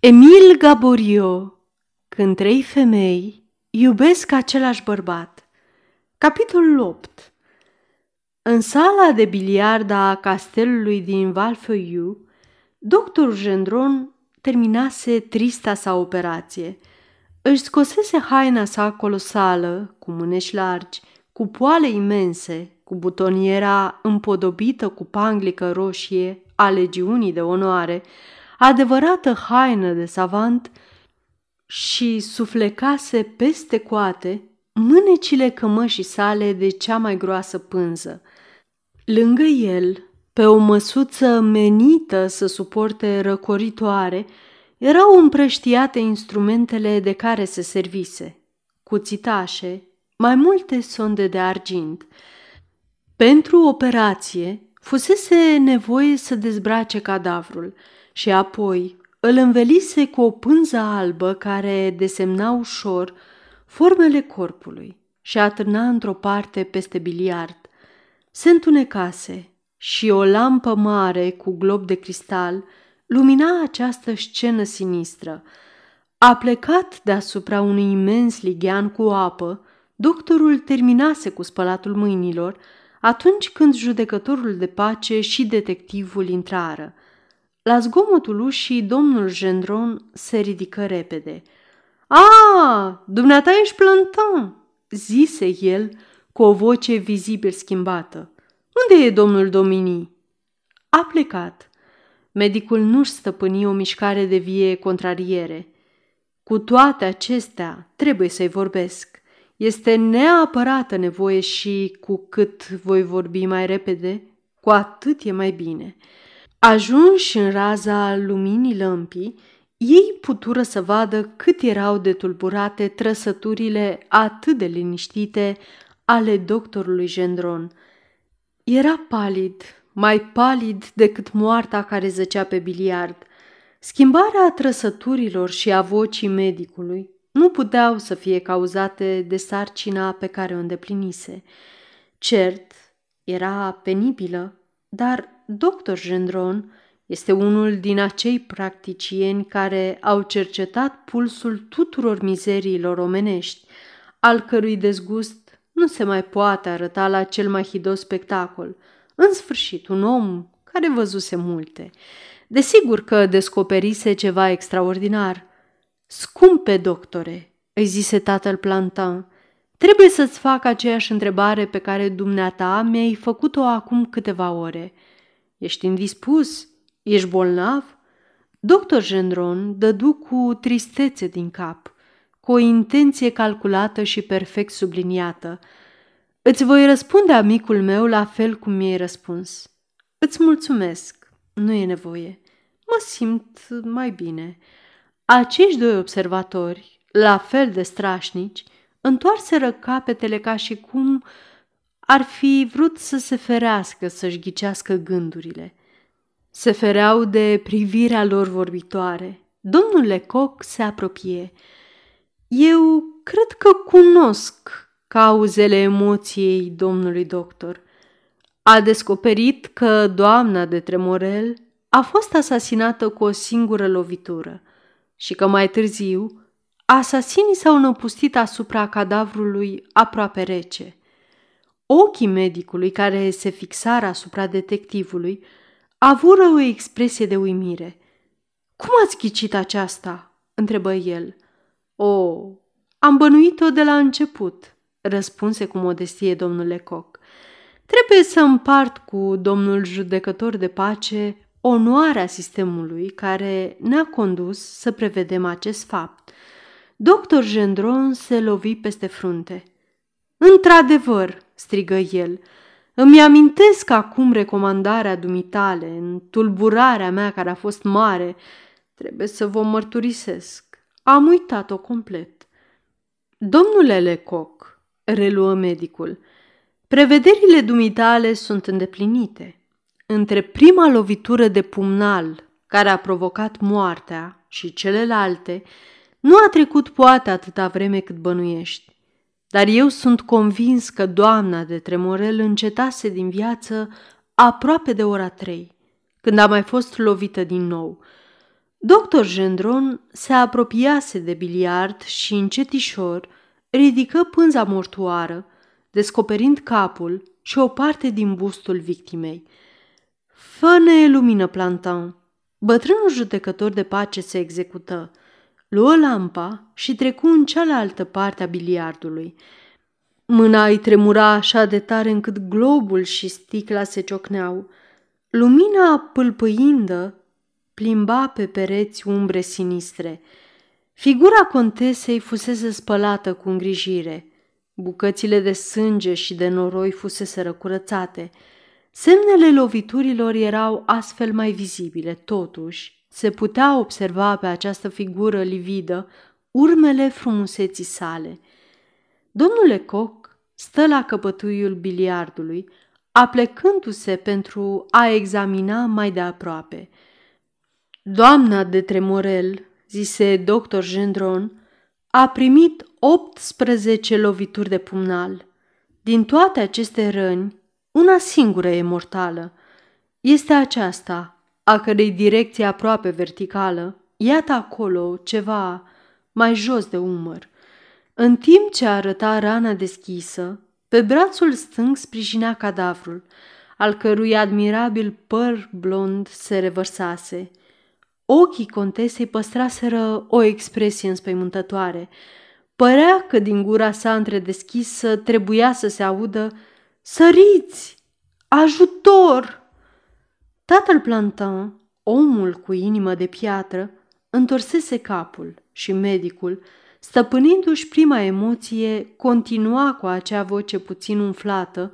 Emil Gaborio Când trei femei iubesc același bărbat Capitolul 8 În sala de biliard a castelului din Valfeuiu, doctorul Gendron terminase trista sa operație. Își scosese haina sa colosală, cu mâneși largi, cu poale imense, cu butoniera împodobită cu panglică roșie a legiunii de onoare, adevărată haină de savant și suflecase peste coate mânecile cămășii sale de cea mai groasă pânză. Lângă el, pe o măsuță menită să suporte răcoritoare, erau împrăștiate instrumentele de care se servise, cuțitașe, mai multe sonde de argint. Pentru operație fusese nevoie să dezbrace cadavrul – și apoi îl învelise cu o pânză albă care desemna ușor formele corpului și atârna într-o parte peste biliard. Se întunecase și o lampă mare cu glob de cristal lumina această scenă sinistră. A plecat deasupra unui imens lighean cu apă, doctorul terminase cu spălatul mâinilor, atunci când judecătorul de pace și detectivul intrară – la zgomotul ușii, domnul Gendron se ridică repede. A, dumneata ești plantan!" zise el cu o voce vizibil schimbată. Unde e domnul Domini?" A plecat. Medicul nu-și stăpâni o mișcare de vie contrariere. Cu toate acestea, trebuie să-i vorbesc. Este neapărată nevoie și cu cât voi vorbi mai repede, cu atât e mai bine. Ajunși în raza luminii lămpii, ei putură să vadă cât erau de tulburate trăsăturile atât de liniștite ale doctorului Gendron. Era palid, mai palid decât moarta care zăcea pe biliard. Schimbarea trăsăturilor și a vocii medicului nu puteau să fie cauzate de sarcina pe care o îndeplinise. Cert, era penibilă, dar Dr. Gendron este unul din acei practicieni care au cercetat pulsul tuturor mizeriilor omenești, al cărui dezgust nu se mai poate arăta la cel mai hidos spectacol. În sfârșit, un om care văzuse multe. Desigur că descoperise ceva extraordinar. Scumpe doctore, îi zise tatăl Plantan, trebuie să-ți fac aceeași întrebare pe care dumneata mi-ai făcut-o acum câteva ore – Ești indispus? Ești bolnav? Doctor Gendron dădu cu tristețe din cap, cu o intenție calculată și perfect subliniată. Îți voi răspunde amicul meu la fel cum mi-ai răspuns. Îți mulțumesc, nu e nevoie. Mă simt mai bine. Acești doi observatori, la fel de strașnici, întoarseră capetele ca și cum ar fi vrut să se ferească să-și ghicească gândurile. Se fereau de privirea lor vorbitoare. Domnul Lecoq se apropie. Eu cred că cunosc cauzele emoției domnului doctor. A descoperit că doamna de Tremorel a fost asasinată cu o singură lovitură și că mai târziu asasinii s-au năpustit asupra cadavrului aproape rece. Ochii medicului, care se fixară asupra detectivului, avură o expresie de uimire. Cum ați ghicit aceasta?" întrebă el. O, am bănuit-o de la început," răspunse cu modestie domnul Lecoq. Trebuie să împart cu domnul judecător de pace onoarea sistemului care ne-a condus să prevedem acest fapt. Doctor Gendron se lovi peste frunte. Într-adevăr, strigă el, îmi amintesc acum recomandarea dumitale, în tulburarea mea care a fost mare. Trebuie să vă mărturisesc. Am uitat-o complet. Domnule Lecoq, reluă medicul, prevederile dumitale sunt îndeplinite. Între prima lovitură de pumnal care a provocat moartea și celelalte, nu a trecut poate atâta vreme cât bănuiești. Dar eu sunt convins că doamna de Tremorel încetase din viață aproape de ora trei, când a mai fost lovită din nou. Doctor Gendron se apropiase de biliard și încetișor ridică pânza mortoară, descoperind capul și o parte din bustul victimei. Fă-ne lumină, Plantan! Bătrânul judecător de pace se execută. Luă lampa și trecu în cealaltă parte a biliardului. Mâna îi tremura așa de tare încât globul și sticla se ciocneau. Lumina pâlpâindă plimba pe pereți umbre sinistre. Figura contesei fusese spălată cu îngrijire. Bucățile de sânge și de noroi fusese răcurățate. Semnele loviturilor erau astfel mai vizibile, totuși se putea observa pe această figură lividă urmele frumuseții sale. Domnule Coc stă la căpătuiul biliardului, aplecându-se pentru a examina mai de aproape. Doamna de Tremorel, zise doctor Gendron, a primit 18 lovituri de pumnal. Din toate aceste răni, una singură e mortală. Este aceasta, a cărei direcție aproape verticală, iată acolo ceva mai jos de umăr. În timp ce arăta rana deschisă, pe brațul stâng sprijinea cadavrul, al cărui admirabil păr blond se revărsase. Ochii contesei păstraseră o expresie înspăimântătoare. Părea că din gura sa întredeschisă trebuia să se audă Săriți! Ajutor! Tatăl Plantin, omul cu inimă de piatră, întorsese capul și medicul, stăpânindu-și prima emoție, continua cu acea voce puțin umflată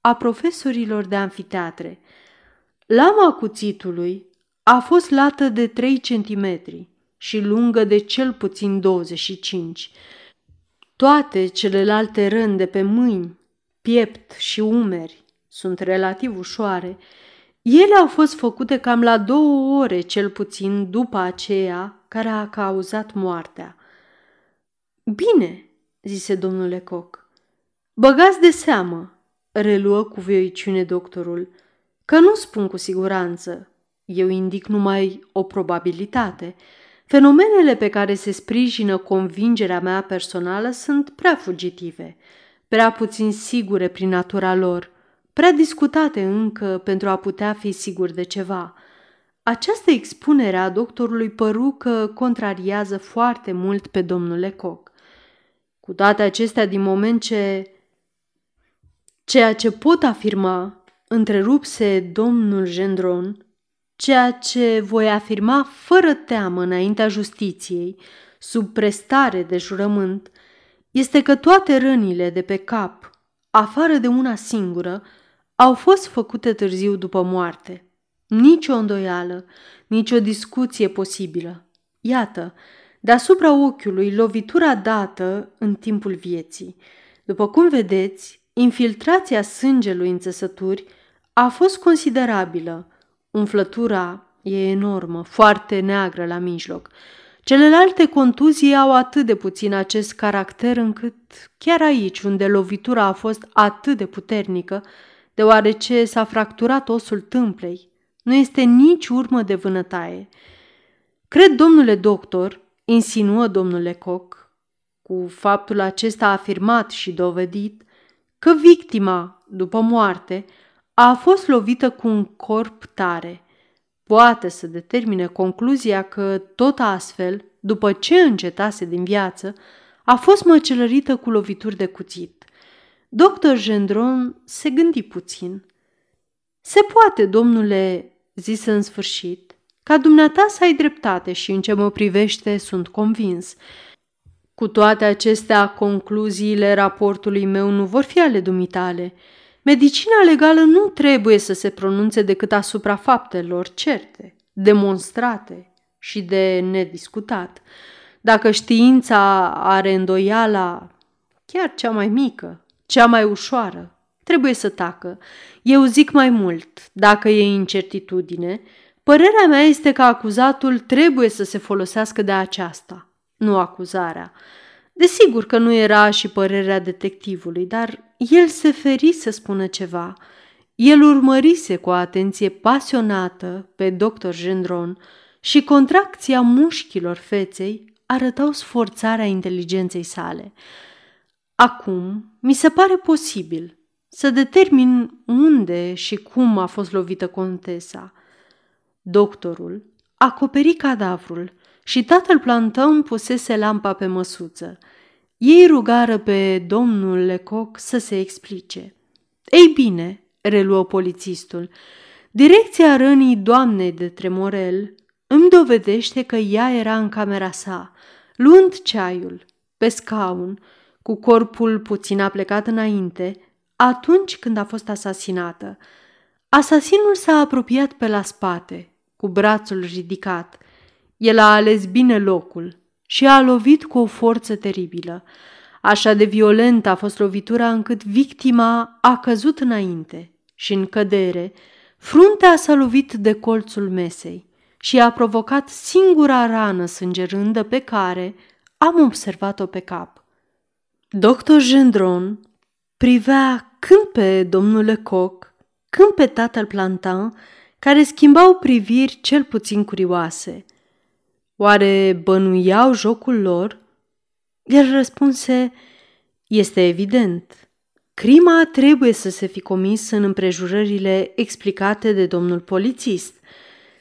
a profesorilor de anfiteatre. Lama cuțitului a fost lată de 3 centimetri și lungă de cel puțin 25. Toate celelalte răni de pe mâini, piept și umeri sunt relativ ușoare. Ele au fost făcute cam la două ore cel puțin după aceea care a cauzat moartea. Bine, zise domnul Lecoq. Băgați de seamă, reluă cu vioiciune doctorul, că nu spun cu siguranță. Eu indic numai o probabilitate. Fenomenele pe care se sprijină convingerea mea personală sunt prea fugitive, prea puțin sigure prin natura lor, prea discutate încă pentru a putea fi sigur de ceva. Această expunere a doctorului păru că contrariază foarte mult pe domnul Lecoq. Cu toate acestea, din moment ce ceea ce pot afirma, întrerupse domnul Gendron, ceea ce voi afirma fără teamă înaintea justiției, sub prestare de jurământ, este că toate rănile de pe cap, afară de una singură, au fost făcute târziu după moarte. Nici o îndoială, nici o discuție posibilă. Iată, deasupra ochiului lovitura dată în timpul vieții. După cum vedeți, infiltrația sângelui în țesături a fost considerabilă. Umflătura e enormă, foarte neagră la mijloc. Celelalte contuzii au atât de puțin acest caracter încât chiar aici, unde lovitura a fost atât de puternică, deoarece s-a fracturat osul tâmplei, nu este nici urmă de vânătaie. Cred, domnule doctor, insinuă domnul Lecoq, cu faptul acesta afirmat și dovedit, că victima, după moarte, a fost lovită cu un corp tare. Poate să determine concluzia că, tot astfel, după ce încetase din viață, a fost măcelărită cu lovituri de cuțit. Doctor Gendron se gândi puțin. Se poate, domnule, zise în sfârșit, ca dumneata să ai dreptate și în ce mă privește sunt convins. Cu toate acestea, concluziile raportului meu nu vor fi ale dumitale. Medicina legală nu trebuie să se pronunțe decât asupra faptelor certe, demonstrate și de nediscutat. Dacă știința are îndoiala, chiar cea mai mică, cea mai ușoară, trebuie să tacă. Eu zic mai mult, dacă e incertitudine, Părerea mea este că acuzatul trebuie să se folosească de aceasta, nu acuzarea. Desigur că nu era și părerea detectivului, dar el se feri să spună ceva. El urmărise cu o atenție pasionată pe doctor Gendron și contracția mușchilor feței arătau sforțarea inteligenței sale. Acum mi se pare posibil să determin unde și cum a fost lovită contesa. Doctorul acoperi cadavrul și tatăl plantăm pusese lampa pe măsuță. Ei rugară pe domnul Lecoq să se explice. Ei bine, reluă polițistul, direcția rănii doamnei de Tremorel îmi dovedește că ea era în camera sa, luând ceaiul, pe scaun, cu corpul puțin aplecat înainte, atunci când a fost asasinată. Asasinul s-a apropiat pe la spate, cu brațul ridicat. El a ales bine locul și a lovit cu o forță teribilă. Așa de violentă a fost lovitura încât victima a căzut înainte și în cădere, fruntea s-a lovit de colțul mesei și a provocat singura rană sângerândă pe care am observat-o pe cap. Doctor Gendron privea când pe domnul Lecoq, când pe tatăl Plantin, care schimbau priviri cel puțin curioase. Oare bănuiau jocul lor? El răspunse, este evident. Crima trebuie să se fi comis în împrejurările explicate de domnul polițist.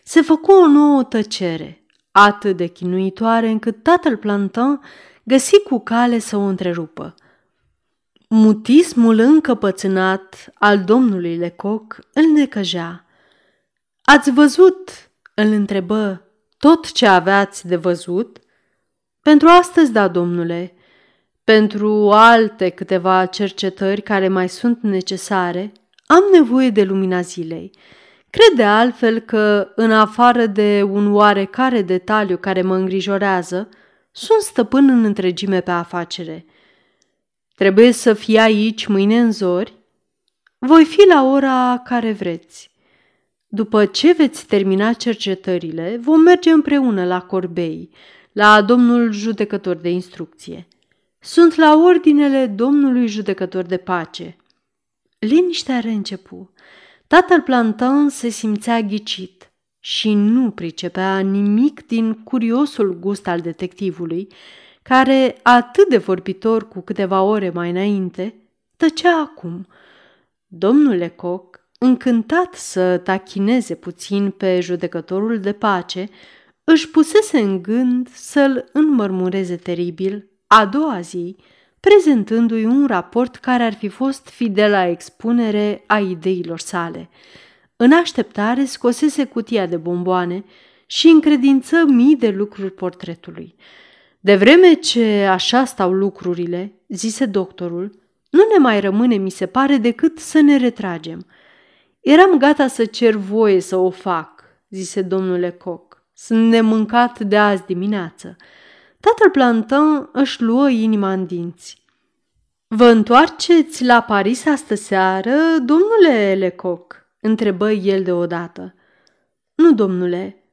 Se făcu o nouă tăcere, atât de chinuitoare încât tatăl Plantin găsi cu cale să o întrerupă. Mutismul încăpățânat al domnului Lecoq îl necăjea. Ați văzut?" îl întrebă tot ce aveați de văzut? Pentru astăzi, da, domnule. Pentru alte câteva cercetări care mai sunt necesare, am nevoie de lumina zilei. Cred de altfel că, în afară de un oarecare detaliu care mă îngrijorează, sunt stăpân în întregime pe afacere. Trebuie să fii aici mâine în zori? Voi fi la ora care vreți. După ce veți termina cercetările, vom merge împreună la Corbei, la domnul judecător de instrucție. Sunt la ordinele domnului judecător de pace. Liniștea reîncepu. Tatăl Plantan se simțea ghicit și nu pricepea nimic din curiosul gust al detectivului, care, atât de vorbitor cu câteva ore mai înainte, tăcea acum. Domnul Lecoq încântat să tachineze puțin pe judecătorul de pace, își pusese în gând să-l înmărmureze teribil a doua zi, prezentându-i un raport care ar fi fost fidel la expunere a ideilor sale. În așteptare scosese cutia de bomboane și încredință mii de lucruri portretului. De vreme ce așa stau lucrurile, zise doctorul, nu ne mai rămâne, mi se pare, decât să ne retragem – Eram gata să cer voie să o fac, zise domnul Lecoq. Sunt nemâncat de azi dimineață. Tatăl Plantin își luă inima în dinți. Vă întoarceți la Paris astă seară, domnule Lecoq? Întrebă el deodată. Nu, domnule.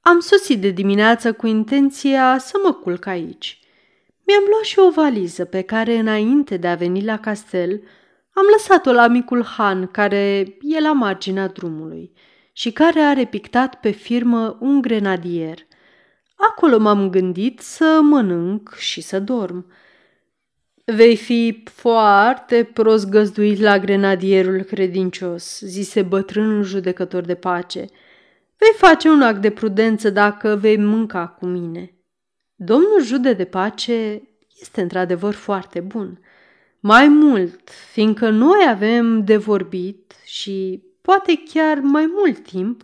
Am sosit de dimineață cu intenția să mă culc aici. Mi-am luat și o valiză pe care, înainte de a veni la castel, am lăsat-o la micul Han, care e la marginea drumului și care are pictat pe firmă un grenadier. Acolo m-am gândit să mănânc și să dorm. Vei fi foarte prost găzduit la grenadierul credincios, zise bătrânul judecător de pace. Vei face un act de prudență dacă vei mânca cu mine. Domnul jude de pace este într-adevăr foarte bun. Mai mult, fiindcă noi avem de vorbit și poate chiar mai mult timp,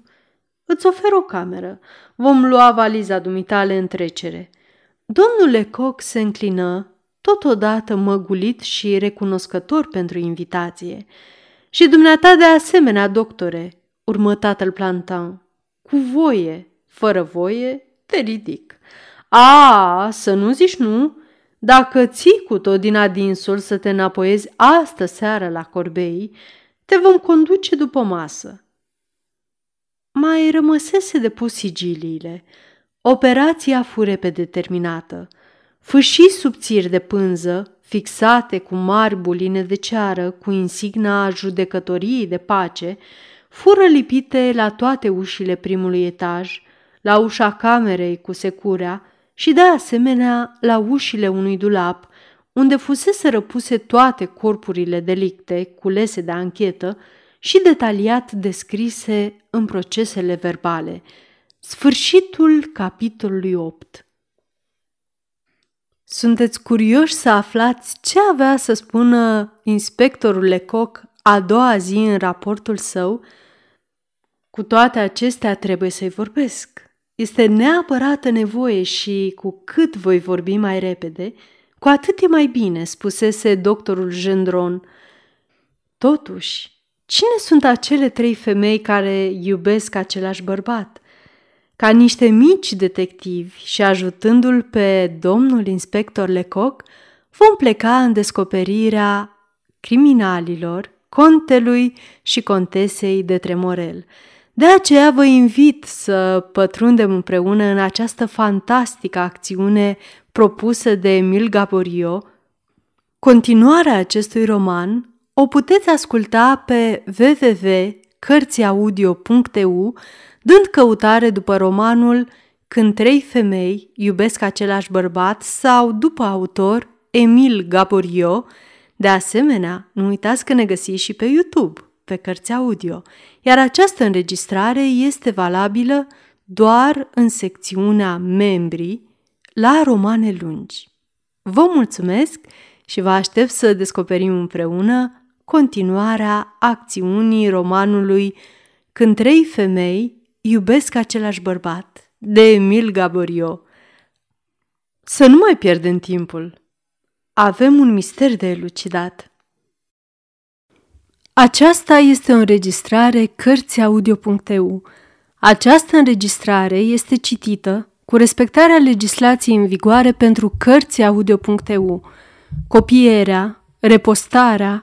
îți ofer o cameră. Vom lua valiza dumitale în trecere. Domnul Lecoq se înclină, totodată măgulit și recunoscător pentru invitație. Și dumneata de asemenea, doctore, urmă tatăl Plantan. Cu voie, fără voie, te ridic. A, să nu zici nu, dacă ții cu tot din adinsul să te înapoiezi astă seară la corbei, te vom conduce după masă. Mai rămăsese de pus sigiliile. Operația fu repede terminată. Fâșii subțiri de pânză, fixate cu mari buline de ceară cu insigna judecătoriei de pace, fură lipite la toate ușile primului etaj, la ușa camerei cu securea și de asemenea la ușile unui dulap, unde fusese răpuse toate corpurile delicte culese de anchetă și detaliat descrise în procesele verbale. Sfârșitul capitolului 8 Sunteți curioși să aflați ce avea să spună inspectorul Lecoq a doua zi în raportul său? Cu toate acestea trebuie să-i vorbesc. Este neapărată nevoie și cu cât voi vorbi mai repede, cu atât e mai bine, spusese doctorul Gendron. Totuși, cine sunt acele trei femei care iubesc același bărbat? Ca niște mici detectivi și ajutându-l pe domnul inspector Lecoq, vom pleca în descoperirea criminalilor, contelui și contesei de Tremorel – de aceea vă invit să pătrundem împreună în această fantastică acțiune propusă de Emil Gaborio. Continuarea acestui roman o puteți asculta pe www.cărțiaudio.eu dând căutare după romanul Când trei femei iubesc același bărbat sau după autor Emil Gaborio. De asemenea, nu uitați că ne găsiți și pe YouTube pe cărți audio, iar această înregistrare este valabilă doar în secțiunea Membri la romane lungi. Vă mulțumesc și vă aștept să descoperim împreună continuarea acțiunii romanului Când trei femei iubesc același bărbat, de Emil Gaborio. Să nu mai pierdem timpul. Avem un mister de elucidat. Aceasta este o înregistrare Cărțiaudio.eu. Această înregistrare este citită cu respectarea legislației în vigoare pentru Cărțiaudio.eu. Copierea, repostarea,